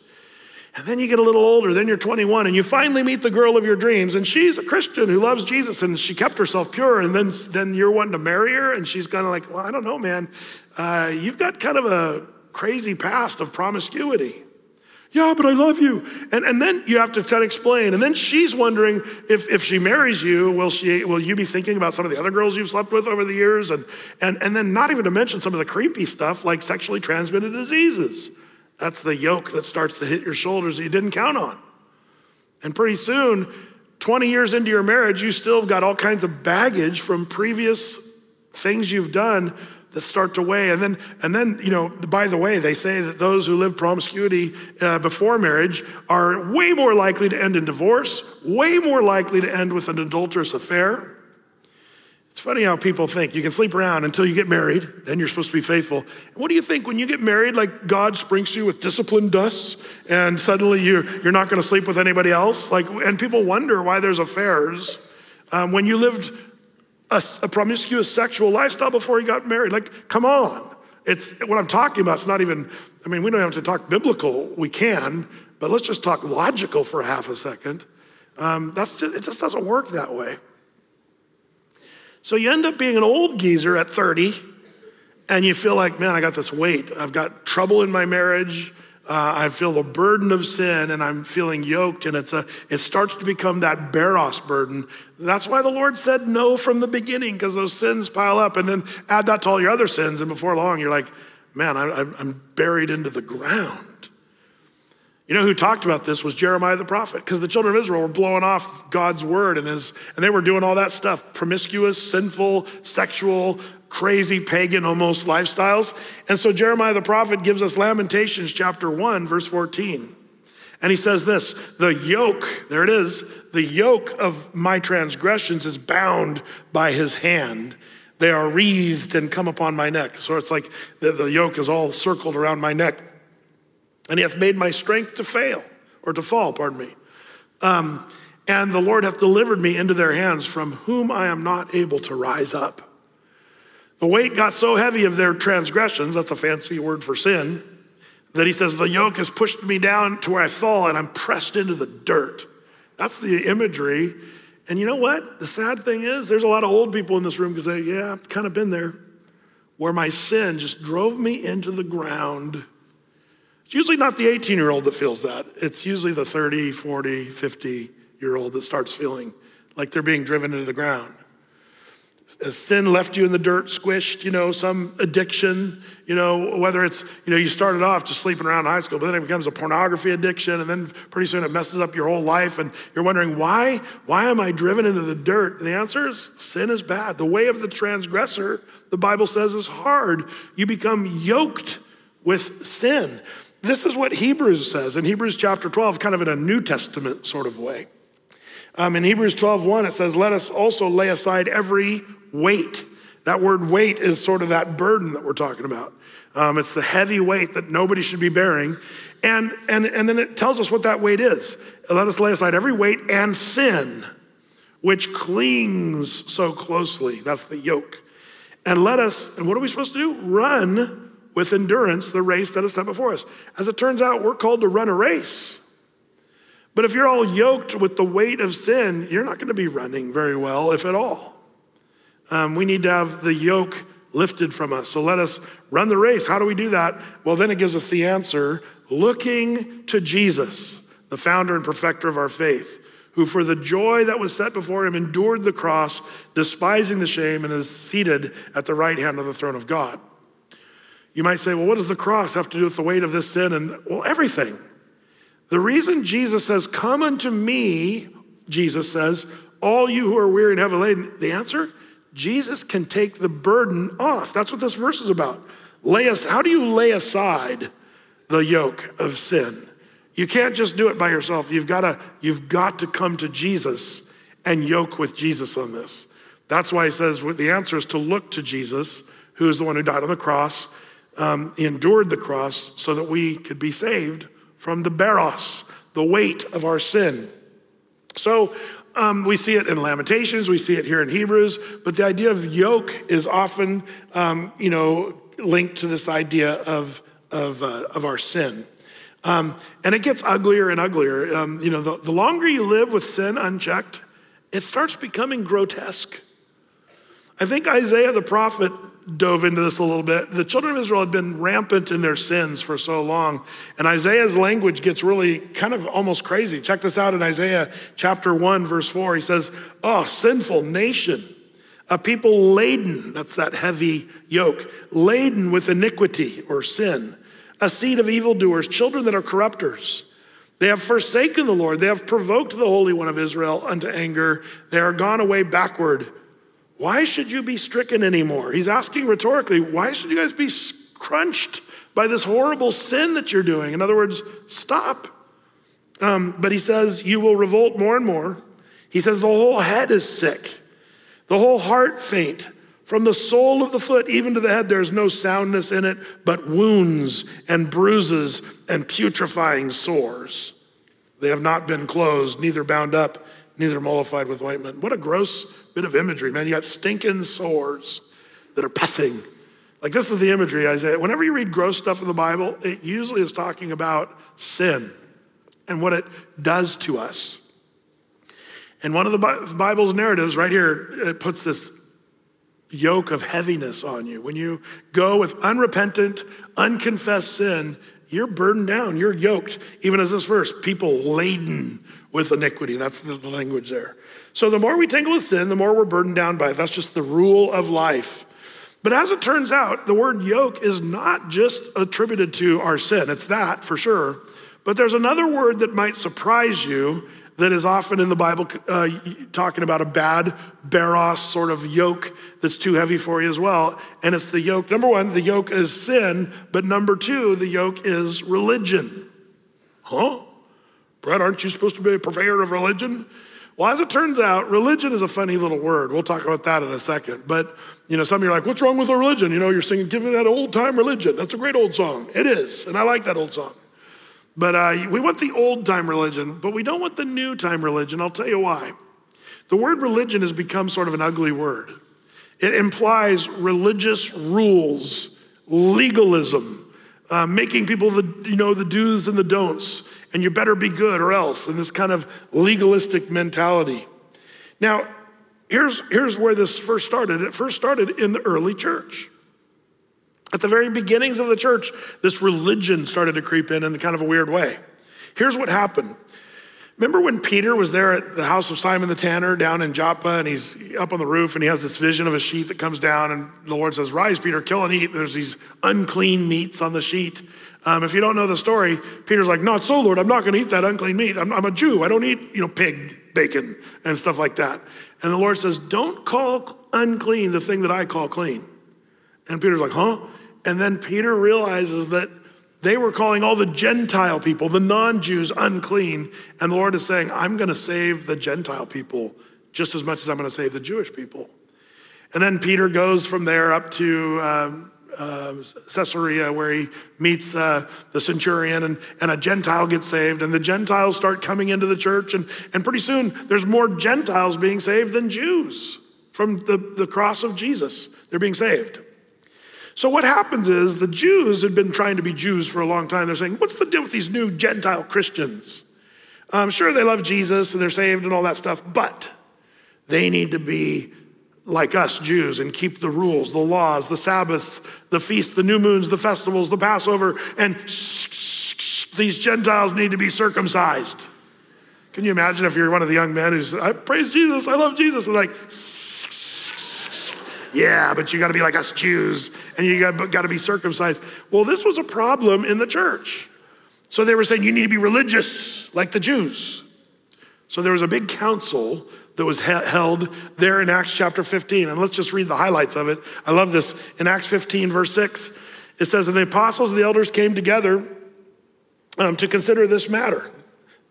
And then you get a little older, then you're 21, and you finally meet the girl of your dreams, and she's a Christian who loves Jesus, and she kept herself pure. And then, then you're wanting to marry her, and she's kind of like, Well, I don't know, man. Uh, you've got kind of a crazy past of promiscuity. Yeah, but I love you. And, and then you have to kind of explain. And then she's wondering if, if she marries you, will, she, will you be thinking about some of the other girls you've slept with over the years? And, and, and then not even to mention some of the creepy stuff like sexually transmitted diseases. That's the yoke that starts to hit your shoulders that you didn't count on. And pretty soon, 20 years into your marriage, you still have got all kinds of baggage from previous things you've done that start to weigh. And then, and then, you know, by the way, they say that those who live promiscuity uh, before marriage are way more likely to end in divorce, way more likely to end with an adulterous affair. It's funny how people think you can sleep around until you get married, then you're supposed to be faithful. What do you think when you get married? Like God sprinkles you with discipline dust, and suddenly you're, you're not going to sleep with anybody else? Like, and people wonder why there's affairs um, when you lived a, a promiscuous sexual lifestyle before you got married. Like, come on. It's what I'm talking about. It's not even, I mean, we don't have to talk biblical. We can, but let's just talk logical for half a second. Um, that's just, it just doesn't work that way. So you end up being an old geezer at 30, and you feel like, man, I got this weight. I've got trouble in my marriage. uh, I feel the burden of sin and I'm feeling yoked, and it's a, it starts to become that Baros burden. That's why the Lord said no from the beginning, because those sins pile up, and then add that to all your other sins, and before long, you're like, man, I, I'm buried into the ground. You know who talked about this was Jeremiah the prophet, because the children of Israel were blowing off God's word and his, and they were doing all that stuff promiscuous, sinful, sexual, crazy, pagan almost lifestyles. And so Jeremiah the prophet gives us Lamentations chapter 1, verse 14. And he says this the yoke, there it is, the yoke of my transgressions is bound by his hand. They are wreathed and come upon my neck. So it's like the, the yoke is all circled around my neck and he hath made my strength to fail, or to fall, pardon me. Um, and the Lord hath delivered me into their hands, from whom I am not able to rise up. The weight got so heavy of their transgressions, that's a fancy word for sin, that he says, The yoke has pushed me down to where I fall and I'm pressed into the dirt. That's the imagery. And you know what? The sad thing is, there's a lot of old people in this room because say, Yeah, I've kind of been there, where my sin just drove me into the ground it's usually not the 18 year old that feels that. It's usually the 30, 40, 50 year old that starts feeling like they're being driven into the ground. Sin left you in the dirt, squished, you know, some addiction, you know, whether it's, you know, you started off just sleeping around in high school, but then it becomes a pornography addiction, and then pretty soon it messes up your whole life, and you're wondering, why? Why am I driven into the dirt? And the answer is sin is bad. The way of the transgressor, the Bible says, is hard. You become yoked with sin. This is what Hebrews says in Hebrews chapter 12, kind of in a New Testament sort of way. Um, in Hebrews 12, 1, it says, Let us also lay aside every weight. That word weight is sort of that burden that we're talking about. Um, it's the heavy weight that nobody should be bearing. And, and, and then it tells us what that weight is. Let us lay aside every weight and sin, which clings so closely. That's the yoke. And let us, and what are we supposed to do? Run with endurance the race that is set before us. As it turns out, we're called to run a race. But if you're all yoked with the weight of sin, you're not going to be running very well, if at all. Um, we need to have the yoke lifted from us. So let us run the race. How do we do that? Well, then it gives us the answer looking to Jesus, the founder and perfecter of our faith, who for the joy that was set before him endured the cross, despising the shame, and is seated at the right hand of the throne of God. You might say, well, what does the cross have to do with the weight of this sin? And well, everything. The reason Jesus says, Come unto me, Jesus says, all you who are weary and heavy laden, the answer, Jesus can take the burden off. That's what this verse is about. Lay us, how do you lay aside the yoke of sin? You can't just do it by yourself. You've got to, you've got to come to Jesus and yoke with Jesus on this. That's why he says the answer is to look to Jesus, who is the one who died on the cross um, endured the cross so that we could be saved from the baros, the weight of our sin. So um, we see it in Lamentations, we see it here in Hebrews, but the idea of yoke is often, um, you know, linked to this idea of, of, uh, of our sin. Um, and it gets uglier and uglier. Um, you know, the, the longer you live with sin unchecked, it starts becoming grotesque. I think Isaiah the prophet dove into this a little bit. The children of Israel had been rampant in their sins for so long, and Isaiah's language gets really kind of almost crazy. Check this out in Isaiah chapter 1, verse 4. He says, Oh, sinful nation, a people laden, that's that heavy yoke, laden with iniquity or sin, a seed of evildoers, children that are corrupters. They have forsaken the Lord. They have provoked the Holy One of Israel unto anger. They are gone away backward. Why should you be stricken anymore? He's asking rhetorically, why should you guys be crunched by this horrible sin that you're doing? In other words, stop. Um, but he says, you will revolt more and more. He says, the whole head is sick, the whole heart faint. From the sole of the foot even to the head, there is no soundness in it, but wounds and bruises and putrefying sores. They have not been closed, neither bound up, neither mollified with ointment. What a gross bit of imagery, man. You got stinking sores that are passing. Like this is the imagery, Isaiah. Whenever you read gross stuff in the Bible, it usually is talking about sin and what it does to us. And one of the Bible's narratives right here, it puts this yoke of heaviness on you. When you go with unrepentant, unconfessed sin, You're burdened down, you're yoked, even as this verse, people laden with iniquity. That's the language there. So the more we tangle with sin, the more we're burdened down by it. That's just the rule of life. But as it turns out, the word yoke is not just attributed to our sin, it's that for sure. But there's another word that might surprise you that is often in the Bible uh, talking about a bad baros sort of yoke that's too heavy for you as well. And it's the yoke. Number one, the yoke is sin, but number two, the yoke is religion. Huh? Brett, aren't you supposed to be a purveyor of religion? Well, as it turns out, religion is a funny little word. We'll talk about that in a second. But, you know, some of you are like, what's wrong with a religion? You know, you're singing, give me that old time religion. That's a great old song. It is. And I like that old song. But uh, we want the old time religion, but we don't want the new time religion. I'll tell you why. The word religion has become sort of an ugly word. It implies religious rules, legalism, uh, making people the you know the do's and the don'ts, and you better be good or else, and this kind of legalistic mentality. Now, here's here's where this first started. It first started in the early church. At the very beginnings of the church, this religion started to creep in in kind of a weird way. Here's what happened. Remember when Peter was there at the house of Simon the tanner down in Joppa and he's up on the roof and he has this vision of a sheet that comes down and the Lord says, Rise, Peter, kill and eat. There's these unclean meats on the sheet. Um, if you don't know the story, Peter's like, Not so, Lord, I'm not going to eat that unclean meat. I'm, I'm a Jew. I don't eat, you know, pig bacon and stuff like that. And the Lord says, Don't call unclean the thing that I call clean. And Peter's like, Huh? And then Peter realizes that they were calling all the Gentile people, the non Jews, unclean. And the Lord is saying, I'm going to save the Gentile people just as much as I'm going to save the Jewish people. And then Peter goes from there up to um, uh, Caesarea, where he meets uh, the centurion, and, and a Gentile gets saved. And the Gentiles start coming into the church. And, and pretty soon, there's more Gentiles being saved than Jews from the, the cross of Jesus. They're being saved. So what happens is the Jews had been trying to be Jews for a long time. They're saying, what's the deal with these new Gentile Christians? I'm sure they love Jesus and they're saved and all that stuff, but they need to be like us Jews and keep the rules, the laws, the Sabbaths, the feasts, the new moons, the festivals, the Passover, and these Gentiles need to be circumcised. Can you imagine if you're one of the young men who's, I praise Jesus, I love Jesus, and like, yeah, but you got to be like us Jews and you got to be circumcised. Well, this was a problem in the church. So they were saying you need to be religious like the Jews. So there was a big council that was held there in Acts chapter 15. And let's just read the highlights of it. I love this. In Acts 15, verse 6, it says, And the apostles and the elders came together um, to consider this matter.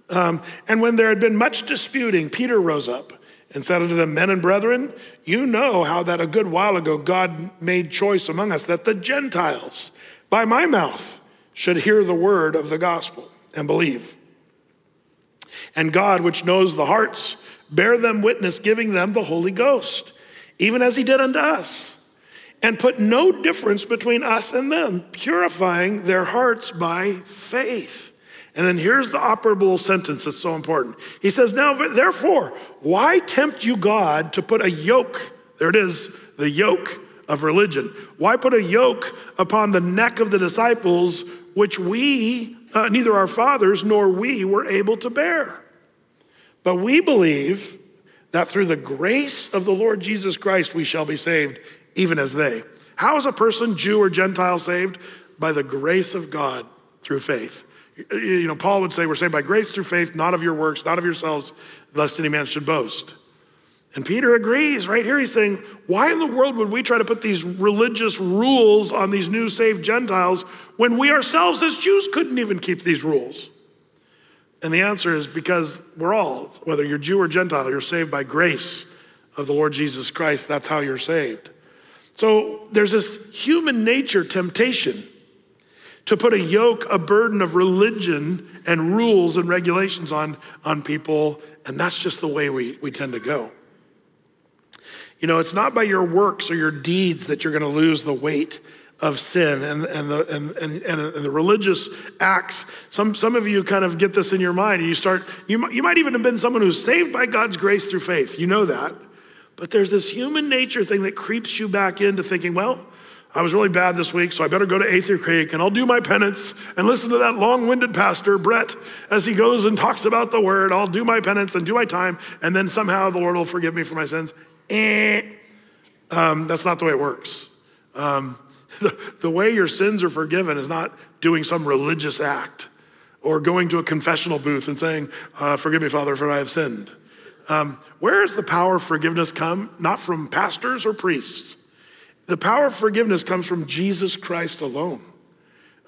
Um, and when there had been much disputing, Peter rose up and said unto them, Men and brethren, you know how that a good while ago God made choice among us that the Gentiles by my mouth should hear the word of the gospel and believe. And God, which knows the hearts, bear them witness, giving them the Holy Ghost, even as he did unto us, and put no difference between us and them, purifying their hearts by faith. And then here's the operable sentence that's so important. He says, Now, therefore, why tempt you God to put a yoke? There it is, the yoke of religion. Why put a yoke upon the neck of the disciples, which we, uh, neither our fathers nor we, were able to bear? But we believe that through the grace of the Lord Jesus Christ we shall be saved, even as they. How is a person, Jew or Gentile, saved? By the grace of God through faith. You know, Paul would say, We're saved by grace through faith, not of your works, not of yourselves, lest any man should boast. And Peter agrees right here. He's saying, Why in the world would we try to put these religious rules on these new saved Gentiles when we ourselves as Jews couldn't even keep these rules? And the answer is because we're all, whether you're Jew or Gentile, you're saved by grace of the Lord Jesus Christ. That's how you're saved. So there's this human nature temptation to put a yoke, a burden of religion and rules and regulations on, on people, and that's just the way we, we tend to go. You know, it's not by your works or your deeds that you're going to lose the weight of sin and, and, the, and, and, and, the religious acts. Some, some of you kind of get this in your mind and you start, you, you might even have been someone who's saved by God's grace through faith. You know that. But there's this human nature thing that creeps you back into thinking, well, I was really bad this week, so I better go to Athey Creek and I'll do my penance and listen to that long winded pastor, Brett, as he goes and talks about the word. I'll do my penance and do my time, and then somehow the Lord will forgive me for my sins. Eh. Um, that's not the way it works. Um, the, the way your sins are forgiven is not doing some religious act or going to a confessional booth and saying, uh, Forgive me, Father, for I have sinned. Um, where does the power of forgiveness come? Not from pastors or priests. The power of forgiveness comes from Jesus Christ alone.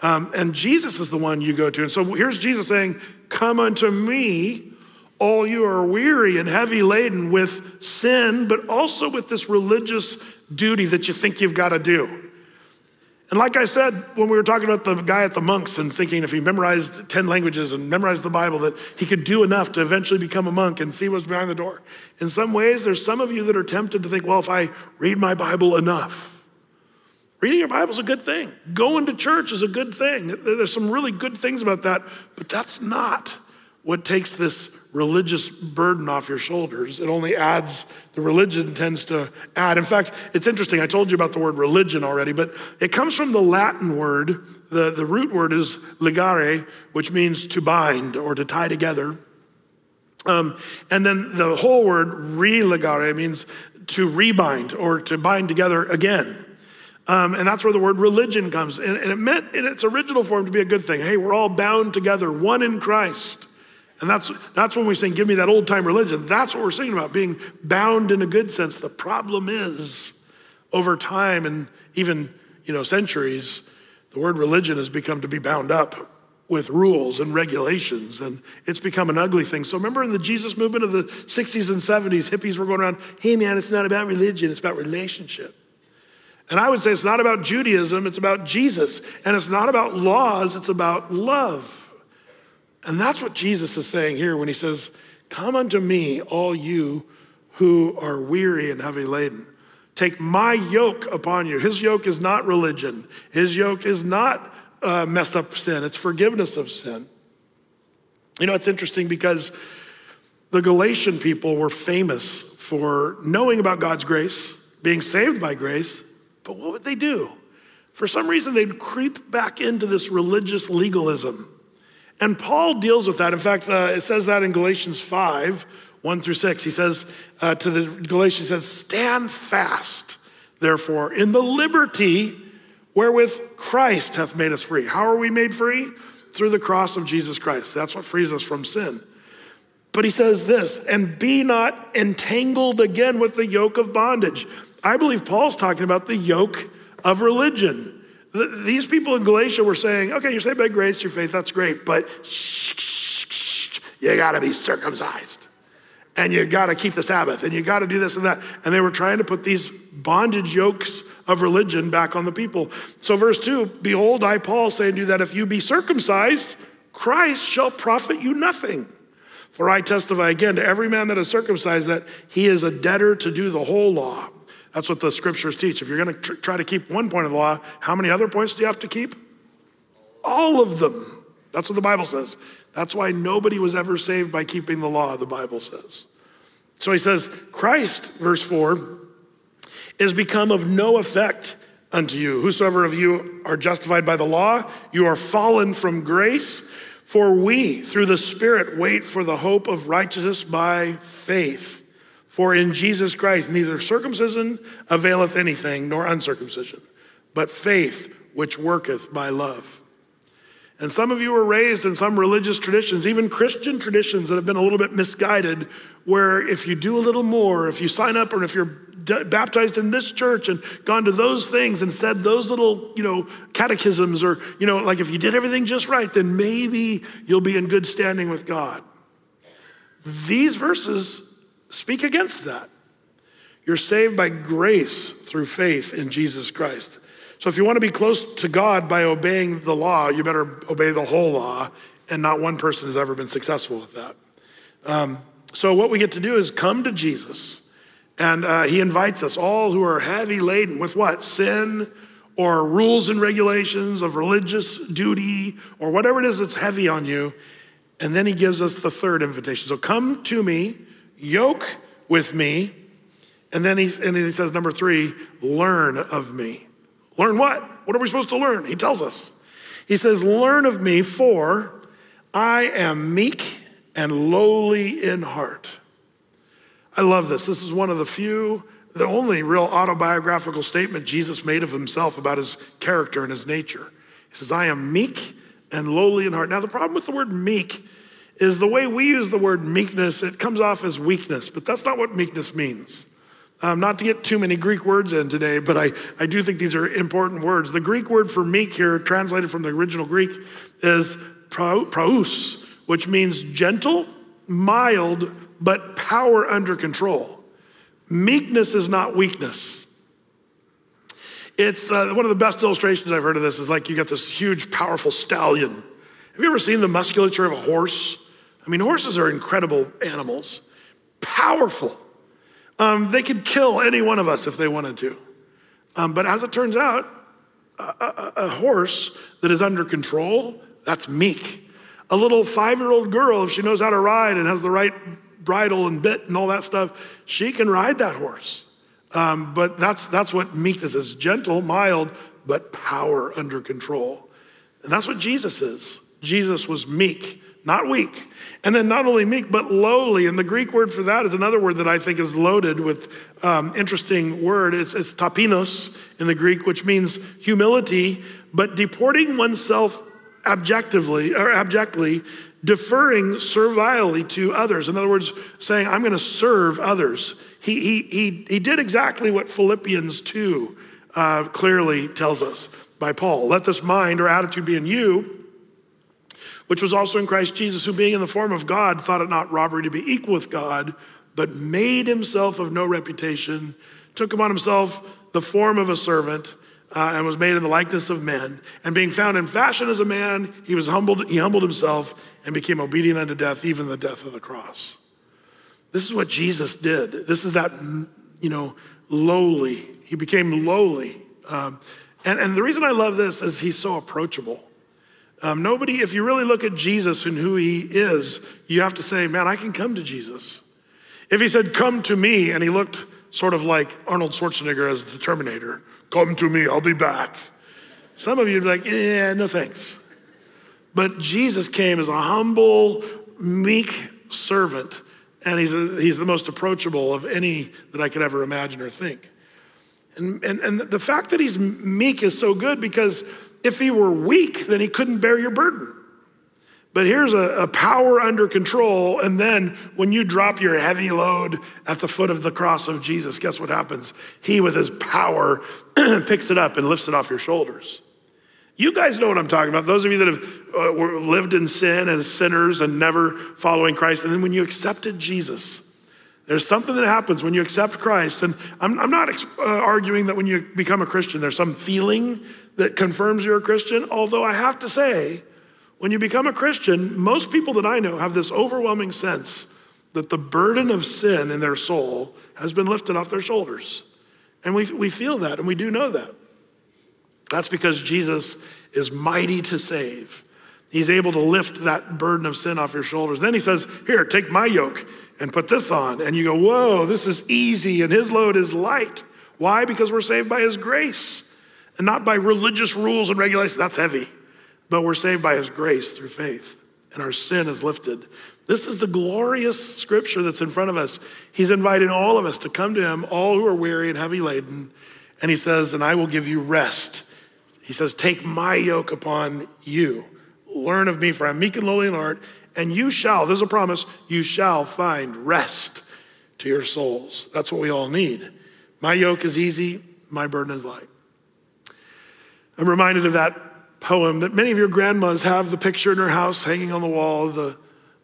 Um, and Jesus is the one you go to. And so here's Jesus saying, Come unto me, all you are weary and heavy laden with sin, but also with this religious duty that you think you've got to do. And like I said, when we were talking about the guy at the monks and thinking if he memorized 10 languages and memorized the Bible, that he could do enough to eventually become a monk and see what's behind the door. In some ways, there's some of you that are tempted to think, well, if I read my Bible enough, reading your Bible is a good thing. Going to church is a good thing. There's some really good things about that, but that's not what takes this religious burden off your shoulders. It only adds, the religion tends to add. In fact, it's interesting. I told you about the word religion already, but it comes from the Latin word. The, the root word is ligare, which means to bind or to tie together. Um, and then the whole word religare means to rebind or to bind together again. Um, and that's where the word religion comes. And, and it meant in its original form to be a good thing. Hey, we're all bound together, one in Christ. And that's, that's when we sing, Give me that old time religion. That's what we're singing about, being bound in a good sense. The problem is, over time and even you know, centuries, the word religion has become to be bound up with rules and regulations, and it's become an ugly thing. So remember in the Jesus movement of the 60s and 70s, hippies were going around, hey man, it's not about religion, it's about relationship. And I would say it's not about Judaism, it's about Jesus. And it's not about laws, it's about love. And that's what Jesus is saying here when he says, Come unto me, all you who are weary and heavy laden. Take my yoke upon you. His yoke is not religion, his yoke is not uh, messed up sin, it's forgiveness of sin. You know, it's interesting because the Galatian people were famous for knowing about God's grace, being saved by grace, but what would they do? For some reason, they'd creep back into this religious legalism. And Paul deals with that. In fact, uh, it says that in Galatians 5 1 through 6. He says uh, to the Galatians, says, Stand fast, therefore, in the liberty wherewith Christ hath made us free. How are we made free? Through the cross of Jesus Christ. That's what frees us from sin. But he says this, and be not entangled again with the yoke of bondage. I believe Paul's talking about the yoke of religion. These people in Galatia were saying, okay, you're saved by grace, your faith, that's great, but shh, shh, shh, you gotta be circumcised. And you gotta keep the Sabbath, and you gotta do this and that. And they were trying to put these bondage yokes of religion back on the people. So, verse 2 Behold, I, Paul, say to you that if you be circumcised, Christ shall profit you nothing. For I testify again to every man that is circumcised that he is a debtor to do the whole law. That's what the scriptures teach. If you're going to tr- try to keep one point of the law, how many other points do you have to keep? All of them. That's what the Bible says. That's why nobody was ever saved by keeping the law, the Bible says. So he says, Christ, verse 4, is become of no effect unto you. Whosoever of you are justified by the law, you are fallen from grace. For we, through the Spirit, wait for the hope of righteousness by faith. For in Jesus Christ neither circumcision availeth anything, nor uncircumcision, but faith which worketh by love. And some of you were raised in some religious traditions, even Christian traditions that have been a little bit misguided, where if you do a little more, if you sign up, or if you're baptized in this church and gone to those things and said those little, you know, catechisms, or, you know, like if you did everything just right, then maybe you'll be in good standing with God. These verses speak against that. You're saved by grace through faith in Jesus Christ. So if you want to be close to God by obeying the law, you better obey the whole law, and not one person has ever been successful with that. Um, so what we get to do is come to Jesus, and uh, he invites us all who are heavy laden with what? Sin or rules and regulations of religious duty or whatever it is that's heavy on you. And then he gives us the third invitation. So come to me yoke with me. And then, he and then he says, number three, learn of me. Learn what? What are we supposed to learn? He tells us. He says, Learn of me, for I am meek and lowly in heart. I love this. This is one of the few, the only real autobiographical statement Jesus made of himself about his character and his nature. He says, I am meek and lowly in heart. Now, the problem with the word meek is the way we use the word meekness, it comes off as weakness, but that's not what meekness means. Um, not to get too many Greek words in today, but I, I do think these are important words. The Greek word for meek here, translated from the original Greek, is praus, which means gentle, mild, but power under control. Meekness is not weakness. It's uh, one of the best illustrations I've heard of this is like you got this huge, powerful stallion. Have you ever seen the musculature of a horse? I mean, horses are incredible animals, powerful. Um, they could kill any one of us if they wanted to. Um, but as it turns out, a, a, a horse that is under control, that's meek. A little five year old girl, if she knows how to ride and has the right bridle and bit and all that stuff, she can ride that horse. Um, but that's, that's what meekness is gentle, mild, but power under control. And that's what Jesus is. Jesus was meek, not weak. And then not only meek, but lowly. And the Greek word for that is another word that I think is loaded with um, interesting word. It's, it's tapinos in the Greek, which means humility, but deporting oneself objectively or abjectly deferring servilely to others. In other words, saying, I'm going to serve others. He, he, he, he did exactly what Philippians 2 uh, clearly tells us by Paul. Let this mind or attitude be in you, which was also in Christ Jesus, who being in the form of God thought it not robbery to be equal with God, but made himself of no reputation, took upon himself the form of a servant uh, and was made in the likeness of men. And being found in fashion as a man, he was humbled, he humbled himself and became obedient unto death, even the death of the cross. This is what Jesus did. This is that, you know, lowly. He became lowly. Um, and, and the reason I love this is he's so approachable. Um, nobody, if you really look at Jesus and who he is, you have to say, man, I can come to Jesus. If he said, come to me, and he looked sort of like Arnold Schwarzenegger as the Terminator, Come to me, I'll be back. Some of you would be like, yeah, no thanks. But Jesus came as a humble, meek servant, and he's, a, he's the most approachable of any that I could ever imagine or think. And, and, and the fact that he's meek is so good because if he were weak, then he couldn't bear your burden. But here's a, a, power under control. And then when you drop your heavy load at the foot of the cross of Jesus, guess what happens? He, with his power, picks it up and lifts it off your shoulders. You guys know what I'm talking about. Those of you that have uh, lived in sin as sinners and never following Christ. And then when you accepted Jesus, there's something that happens when you accept Christ. And I'm, I'm not uh, arguing that when you become a Christian, there's some feeling that confirms you're a Christian. Although I have to say, when you become a Christian, most people that I know have this overwhelming sense that the burden of sin in their soul has been lifted off their shoulders. And we, we feel that and we do know that. That's because Jesus is mighty to save. He's able to lift that burden of sin off your shoulders. Then he says, Here, take my yoke and put this on. And you go, Whoa, this is easy, and his load is light. Why? Because we're saved by his grace and not by religious rules and regulations. That's heavy but we're saved by his grace through faith, and our sin is lifted. This is the glorious scripture that's in front of us. He's inviting all of us to come to him, all who are weary and heavy laden, and he says, And I will give you rest. He says, Take my yoke upon you. Learn of me, for I'm meek and lowly in heart, and you shall, this is a promise, you shall find rest to your souls. That's what we all need. My yoke is easy, my burden is light. I'm reminded of that poem that many of your grandmas have the picture in her house hanging on the wall, the,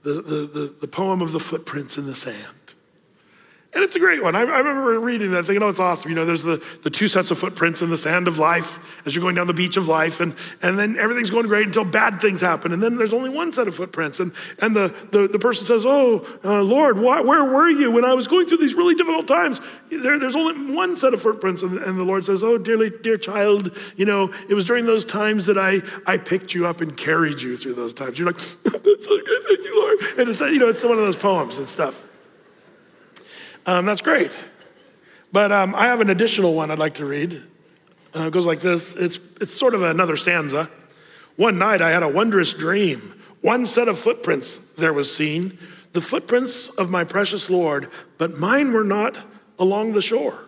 the, the, the, the poem of the footprints in the sand. And it's a great one. I, I, remember reading that, thinking, oh, it's awesome. You know, there's the, the two sets of footprints in the sand of life as you're going down the beach of life, and, and then everything's going great until bad things happen. And then there's only one set of footprints. And, and the, the, the person says, Oh, uh, Lord, why, where were you when I was going through these really difficult times? There, there's only one set of footprints. And, and the Lord says, Oh, dearly, dear child, you know, it was during those times that I, I picked you up and carried you through those times. You're like, That's so good, thank you, Lord. And it's, you know, it's one of those poems and stuff. Um, that's great. But um, I have an additional one I'd like to read. Uh, it goes like this it's, it's sort of another stanza. One night I had a wondrous dream. One set of footprints there was seen, the footprints of my precious Lord, but mine were not along the shore.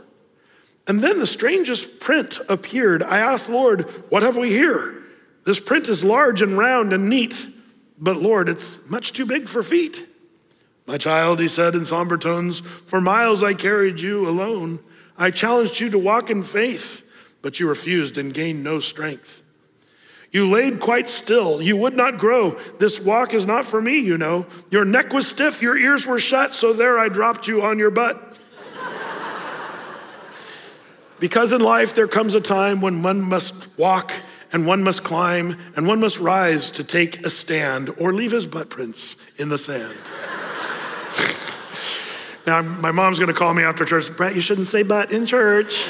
And then the strangest print appeared. I asked, Lord, what have we here? This print is large and round and neat, but Lord, it's much too big for feet. My child, he said in somber tones, for miles I carried you alone. I challenged you to walk in faith, but you refused and gained no strength. You laid quite still. You would not grow. This walk is not for me, you know. Your neck was stiff, your ears were shut, so there I dropped you on your butt. because in life there comes a time when one must walk and one must climb and one must rise to take a stand or leave his butt prints in the sand. Now, my mom's gonna call me after church, Brett, you shouldn't say butt in church.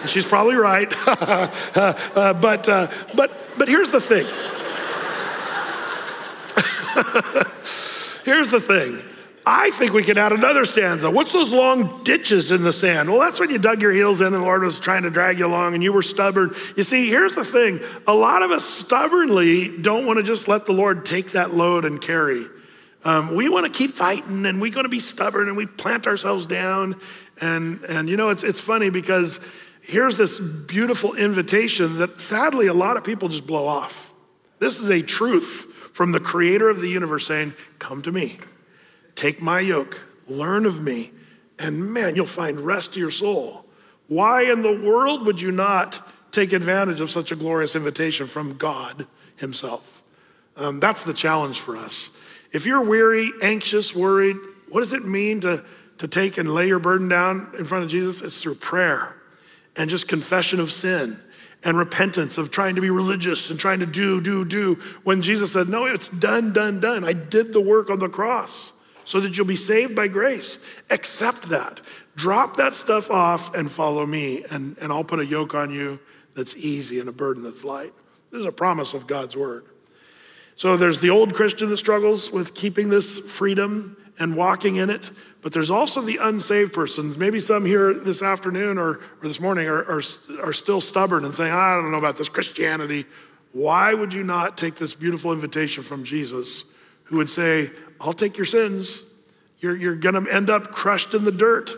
And she's probably right. uh, but, uh, but but here's the thing. here's the thing. I think we could add another stanza. What's those long ditches in the sand? Well, that's when you dug your heels in and the Lord was trying to drag you along and you were stubborn. You see, here's the thing a lot of us stubbornly don't want to just let the Lord take that load and carry. Um, we want to keep fighting and we're going to be stubborn and we plant ourselves down. And, and you know, it's, it's funny because here's this beautiful invitation that sadly a lot of people just blow off. This is a truth from the creator of the universe saying, Come to me, take my yoke, learn of me, and man, you'll find rest to your soul. Why in the world would you not take advantage of such a glorious invitation from God Himself? Um, that's the challenge for us. If you're weary, anxious, worried, what does it mean to, to take and lay your burden down in front of Jesus? It's through prayer and just confession of sin and repentance of trying to be religious and trying to do, do, do. When Jesus said, No, it's done, done, done. I did the work on the cross so that you'll be saved by grace. Accept that. Drop that stuff off and follow me, and, and I'll put a yoke on you that's easy and a burden that's light. This is a promise of God's word. So there's the old Christian that struggles with keeping this freedom and walking in it. But there's also the unsaved persons. Maybe some here this afternoon or, or this morning are, are, are still stubborn and saying, I don't know about this Christianity. Why would you not take this beautiful invitation from Jesus, who would say, I'll take your sins. You're, you're going to end up crushed in the dirt.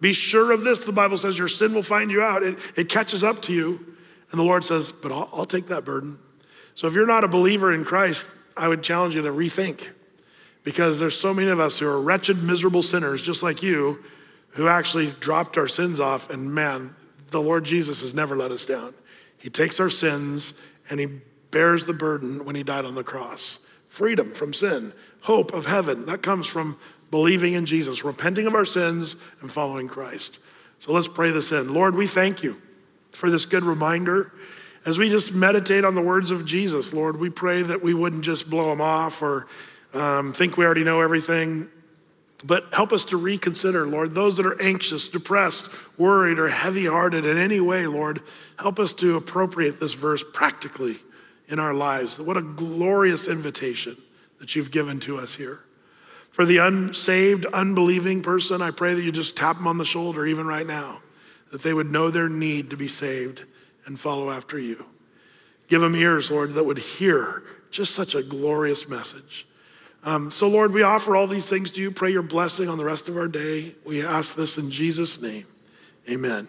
Be sure of this. The Bible says your sin will find you out, it, it catches up to you. And the Lord says, But I'll, I'll take that burden. So if you're not a believer in Christ, I would challenge you to rethink because there's so many of us who are wretched, miserable sinners, just like you, who actually dropped our sins off. And man, the Lord Jesus has never let us down. He takes our sins and he bears the burden when he died on the cross. Freedom from sin, hope of heaven. That comes from believing in Jesus, repenting of our sins, and following Christ. So let's pray this in. Lord, we thank you for this good reminder. As we just meditate on the words of Jesus, Lord, we pray that we wouldn't just blow them off or um, think we already know everything. But help us to reconsider, Lord, those that are anxious, depressed, worried, or heavy hearted in any way, Lord, help us to appropriate this verse practically in our lives. What a glorious invitation that you've given to us here. For the unsaved, unbelieving person, I pray that you just tap them on the shoulder, even right now, that they would know their need to be saved and follow after you. Give them ears, Lord, that would hear just such a glorious message. Um, so, Lord, we offer all these things to you. Pray your blessing on the rest of our day. We ask this in Jesus' name. Amen.